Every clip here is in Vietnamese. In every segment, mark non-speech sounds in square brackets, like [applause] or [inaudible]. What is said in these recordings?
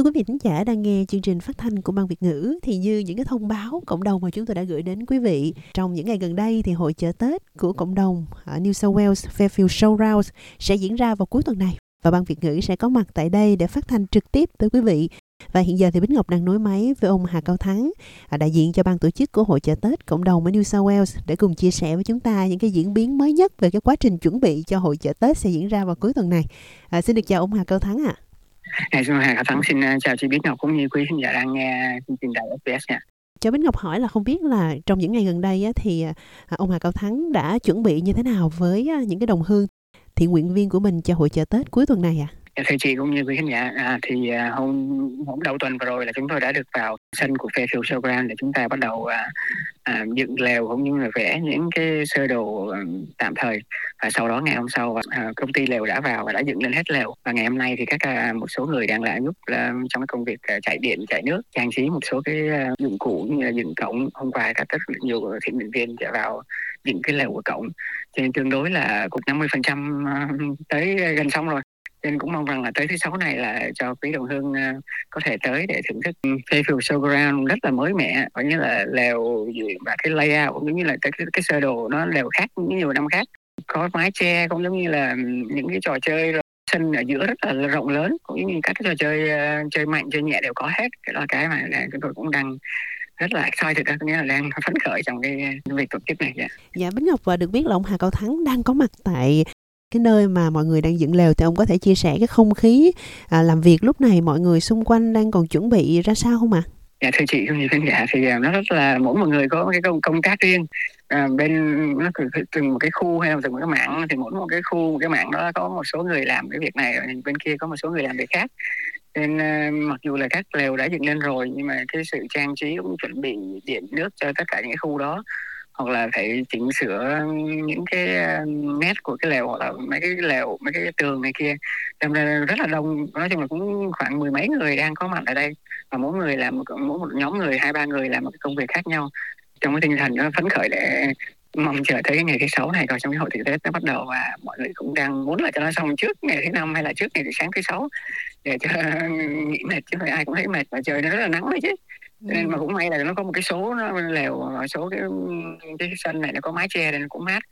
Thưa quý vị thính giả đang nghe chương trình phát thanh của Ban Việt ngữ thì như những cái thông báo cộng đồng mà chúng tôi đã gửi đến quý vị trong những ngày gần đây thì hội chợ Tết của cộng đồng ở New South Wales Fairfield Showgrounds sẽ diễn ra vào cuối tuần này và Ban Việt ngữ sẽ có mặt tại đây để phát thanh trực tiếp tới quý vị. Và hiện giờ thì Bính Ngọc đang nối máy với ông Hà Cao Thắng, à, đại diện cho ban tổ chức của hội chợ Tết cộng đồng ở New South Wales để cùng chia sẻ với chúng ta những cái diễn biến mới nhất về cái quá trình chuẩn bị cho hội chợ Tết sẽ diễn ra vào cuối tuần này. À, xin được chào ông Hà Cao Thắng ạ. À. Ngày xuân Hà Thắng xin à, chào chị Bích Ngọc cũng như quý khán giả đang nghe chương trình đài SBS nha. Cho Bích Ngọc hỏi là không biết là trong những ngày gần đây thì à, à, ông Hà Cao Thắng đã chuẩn bị như thế nào với những cái đồng hương thiện nguyện viên của mình cho hội chợ Tết cuối tuần này ạ? À? Thưa chị cũng như quý khán giả. À, thì à, hôm hôm đầu tuần vừa rồi là chúng tôi đã được vào sân của Fairfield Showground để chúng ta bắt đầu à, à, dựng lều cũng như là vẽ những cái sơ đồ à, tạm thời. Và sau đó ngày hôm sau à, à công ty lều đã vào và đã dựng lên hết lều. Và ngày hôm nay thì các à, một số người đang lại giúp là à, trong cái công việc à, chạy điện chạy nước trang trí một số cái à, dụng cụ như là dựng cổng. Hôm qua các rất nhiều thiện nguyện viên đã vào dựng cái lều của cổng. Cho nên tương đối là cục 50 phần trăm à, tới gần xong rồi nên cũng mong rằng là tới thứ sáu này là cho quý đồng hương ờ, có thể tới để thưởng thức Fairfield Showground rất là mới mẻ có như là lều và cái layout cũng như là cái, cái sơ đồ nó đều khác như nhiều năm khác có mái che cũng giống như là những cái trò chơi sân ở giữa rất là rộng lớn cũng như các cái trò chơi ờ, chơi mạnh chơi nhẹ đều có hết cái là cái mà là chúng tôi cũng đang rất là excited đó nghĩa là đang [laughs] phấn khởi trong cái ờ, việc tổ chức này dạ. Dạ Bính Ngọc và được biết là ông Hà Cao Thắng đang có mặt tại cái nơi mà mọi người đang dựng lều thì ông có thể chia sẻ cái không khí à, làm việc lúc này mọi người xung quanh đang còn chuẩn bị ra sao không ạ? À? Dạ thưa chị cũng như khán giả thì à, nó rất là mỗi một người có cái công, công tác riêng à, bên nó từng một cái khu hay là từng một cái mạng thì mỗi một cái khu một cái mạng đó có một số người làm cái việc này bên kia có một số người làm việc khác nên uh, mặc dù là các lều đã dựng lên rồi nhưng mà cái sự trang trí cũng chuẩn bị điện nước cho tất cả những cái khu đó hoặc là phải chỉnh sửa những cái ờ, nét của cái lều hoặc là mấy cái lều mấy cái tường này kia. Đâm ra rất là đông nói chung là cũng khoảng mười mấy người đang có mặt ở đây. Và mỗi người làm một, mỗi một nhóm người hai ba người làm một cái công việc khác nhau. Trong cái tinh thần nó phấn khởi để mong chờ tới ngày thứ sáu này rồi trong cái hội thị tết nó bắt đầu và mọi người cũng đang muốn là cho nó xong trước ngày thứ năm hay là trước ngày thứ sáng thứ sáu để cho [laughs] nghỉ mệt chứ ai cũng thấy mệt. Và trời nó rất là nắng đấy chứ nên mà cũng may là nó có một cái số nó lều số cái cái sân này nó có mái che nên cũng mát.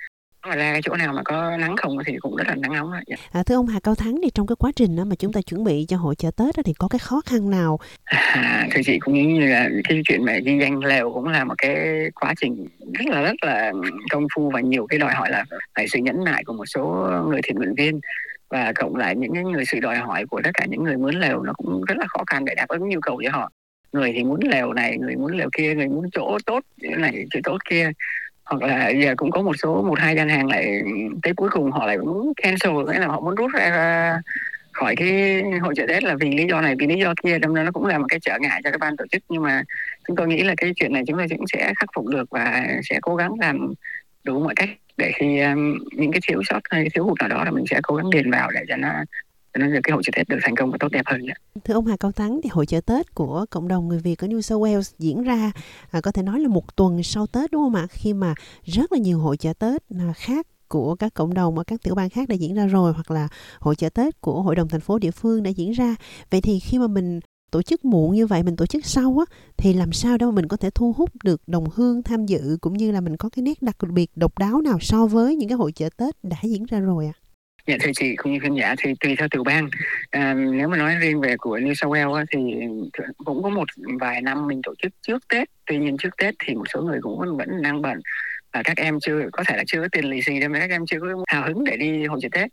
Mà ra cái chỗ nào mà có nắng không thì cũng rất là nắng nóng dạ. à, thưa ông Hà Cao Thắng thì trong cái quá trình đó mà chúng ta chuẩn bị cho hội chợ Tết đó, thì có cái khó khăn nào? À, thưa chị cũng như là cái chuyện mà kinh doanh lều cũng là một cái quá trình rất là rất là công phu và nhiều cái đòi hỏi là phải sự nhẫn nại của một số người thiện nguyện viên. Và cộng lại những cái người sự đòi hỏi của tất cả những người mướn lều nó cũng rất là khó khăn để đáp ứng nhu cầu cho họ người thì muốn lều này người muốn lều kia người muốn chỗ tốt này chỗ tốt kia. Hoặc là giờ cũng có một số một hai gian hàng lại tới cuối cùng họ lại muốn cancel nghĩa là họ muốn rút ra khỏi cái hội chợ Tết là vì lý do này vì lý do kia. Đâm ra nó cũng là một cái trở ngại cho các ban tổ chức. Nhưng mà chúng tôi nghĩ là cái chuyện này chúng tôi cũng sẽ khắc phục được và sẽ cố gắng làm đủ mọi cách để khi um, những cái thiếu sót hay thiếu hụt nào đó là mình sẽ cố gắng điền vào để cho nó cho nên cái hội chợ Tết được thành công và tốt đẹp hơn. Nữa. Thưa ông Hà Cao Thắng thì hội chợ Tết của cộng đồng người Việt ở New South Wales diễn ra à, có thể nói là một tuần sau Tết đúng không ạ? Khi mà rất là nhiều hội chợ Tết là khác của các cộng đồng ở các tiểu bang khác đã diễn ra rồi hoặc là hội chợ Tết của hội đồng thành phố địa phương đã diễn ra. Vậy thì khi mà mình tổ chức muộn như vậy mình tổ chức sau á thì làm sao đâu mình có thể thu hút được đồng hương tham dự cũng như là mình có cái nét đặc biệt độc đáo nào so với những cái hội chợ Tết đã diễn ra rồi ạ? À? Dạ thưa chị cũng như khán giả thì tùy theo tiểu bang. À, nếu mà nói riêng về của New South Wales thì cũng có một vài năm mình tổ chức trước Tết. Tuy nhiên trước Tết thì một số người cũng vẫn đang bận và các em chưa có thể là chưa có tiền lì xì nên các em chưa có hào hứng để đi hội chợ Tết.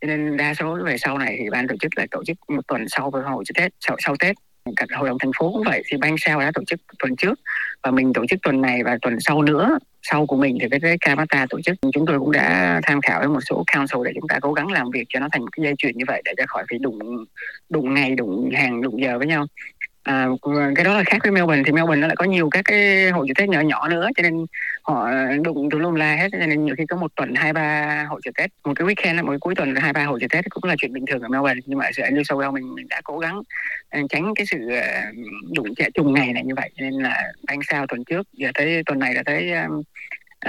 Cho nên đa số về sau này thì ban tổ chức lại tổ chức một tuần sau với hội chợ Tết sau, sau Tết các hội đồng thành phố cũng vậy thì ban sao đã tổ chức tuần trước và mình tổ chức tuần này và tuần sau nữa sau của mình thì cái, cái Kamata tổ chức. Chúng tôi cũng đã tham khảo với một số council để chúng ta cố gắng làm việc cho nó thành một cái dây chuyền như vậy để cho khỏi phải đụng đụng ngày đụng hàng đụng giờ với nhau. À, ờ, cái đó là khác với Melbourne thì Melbourne nó lại có nhiều các cái hội chợ Tết nhỏ nhỏ nữa cho nên họ đụng tùm lum la hết cho nên nhiều khi có một tuần hai ba hội chợ Tết một cái weekend là một cái cuối tuần hai ba hội chợ Tết cũng là chuyện bình thường ở Melbourne nhưng mà ở New South Wales mình, mình đã cố gắng ờ, tránh cái sự ờ, đụng chạm trùng ngày này như vậy cho nên là anh sao tuần trước giờ tới tuần này là tới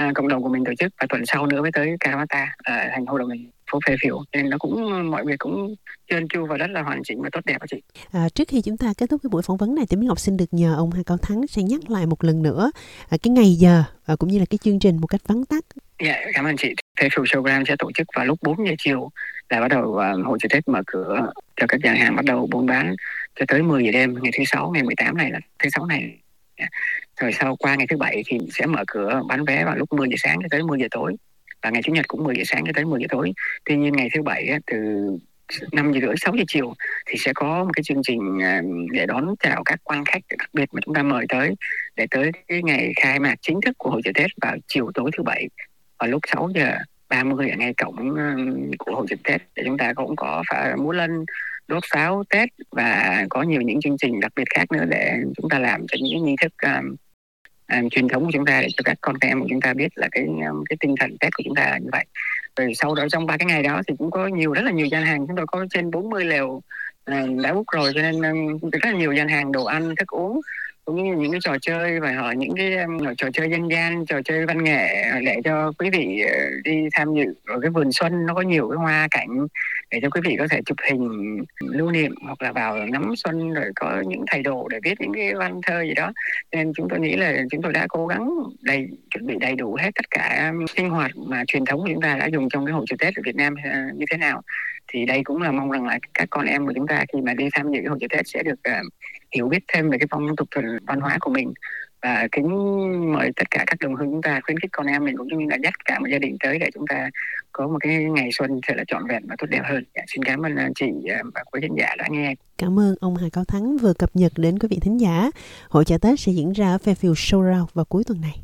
uh, cộng đồng của mình tổ chức và tuần sau nữa mới tới Karamata uh, thành hội đồng mình phố Fairfield nên nó cũng mọi việc cũng trơn tru và rất là hoàn chỉnh và tốt đẹp chị. À, trước khi chúng ta kết thúc cái buổi phỏng vấn này thì Mỹ Ngọc xin được nhờ ông Hà Cao Thắng sẽ nhắc lại một lần nữa à, cái ngày giờ à, cũng như là cái chương trình một cách vắn tắt. Dạ, cảm ơn chị. Fairfield Showground sẽ tổ chức vào lúc 4 giờ chiều là bắt đầu uh, hội chợ Tết mở cửa cho các nhà hàng bắt đầu buôn bán cho tới 10 giờ đêm ngày thứ sáu ngày 18 này là thứ sáu này. Yeah. Rồi sau qua ngày thứ bảy thì sẽ mở cửa bán vé vào lúc 10 giờ sáng cho tới 10 giờ tối và ngày chủ nhật cũng 10 giờ sáng cho tới 10 giờ tối. Tuy nhiên ngày thứ bảy từ 5 giờ rưỡi 6 giờ chiều thì sẽ có một cái chương trình à, để đón chào các quan khách đặc biệt mà chúng ta mời tới để tới cái ngày khai mạc chính thức của hội chợ Tết vào chiều tối thứ bảy vào lúc 6 giờ 30 ở ngay cổng của hội chợ Tết để chúng ta cũng có phải múa lân đốt pháo Tết và có nhiều những chương trình đặc biệt khác nữa để chúng ta làm cho những nghi thức um, um, truyền thống của chúng ta để cho các con em của chúng ta biết là cái um, cái tinh thần Tết của chúng ta là như vậy. Rồi sau đó trong ba cái ngày đó thì cũng có nhiều rất là nhiều gian hàng chúng tôi có trên 40 lều à, uh, đã bút rồi cho nên um, rất là nhiều gian hàng đồ ăn thức uống cũng như những cái trò chơi và họ những cái ờ, trò chơi dân gian, trò chơi văn nghệ để cho quý vị ờ, đi tham dự ở cái vườn xuân nó có nhiều cái hoa cảnh để cho quý vị có thể chụp hình, lưu niệm hoặc là vào ngắm xuân rồi có những thầy đồ để viết những cái văn thơ gì đó. Nên chúng tôi nghĩ là chúng tôi đã cố gắng đầy, chuẩn bị đầy đủ hết tất cả sinh hoạt mà truyền thống của chúng ta đã dùng trong cái hội chợ Tết ở Việt Nam ờ, như thế nào thì đây cũng là mong rằng là các con em của chúng ta khi mà đi tham dự hội chợ Tết sẽ được uh, hiểu biết thêm về cái phong tục văn hóa của mình và kính mời tất cả các đồng hương chúng ta khuyến khích con em mình cũng như là dắt cả một gia đình tới để chúng ta có một cái ngày xuân thật là trọn vẹn và tốt đẹp hơn. Dạ, xin cảm ơn ờ, chị ờ, và quý khán giả đã nghe. Cảm ơn ông Hà Cao Thắng vừa cập nhật đến quý vị thính giả. Hội chợ Tết sẽ diễn ra ở Fairfield Showground vào cuối tuần này.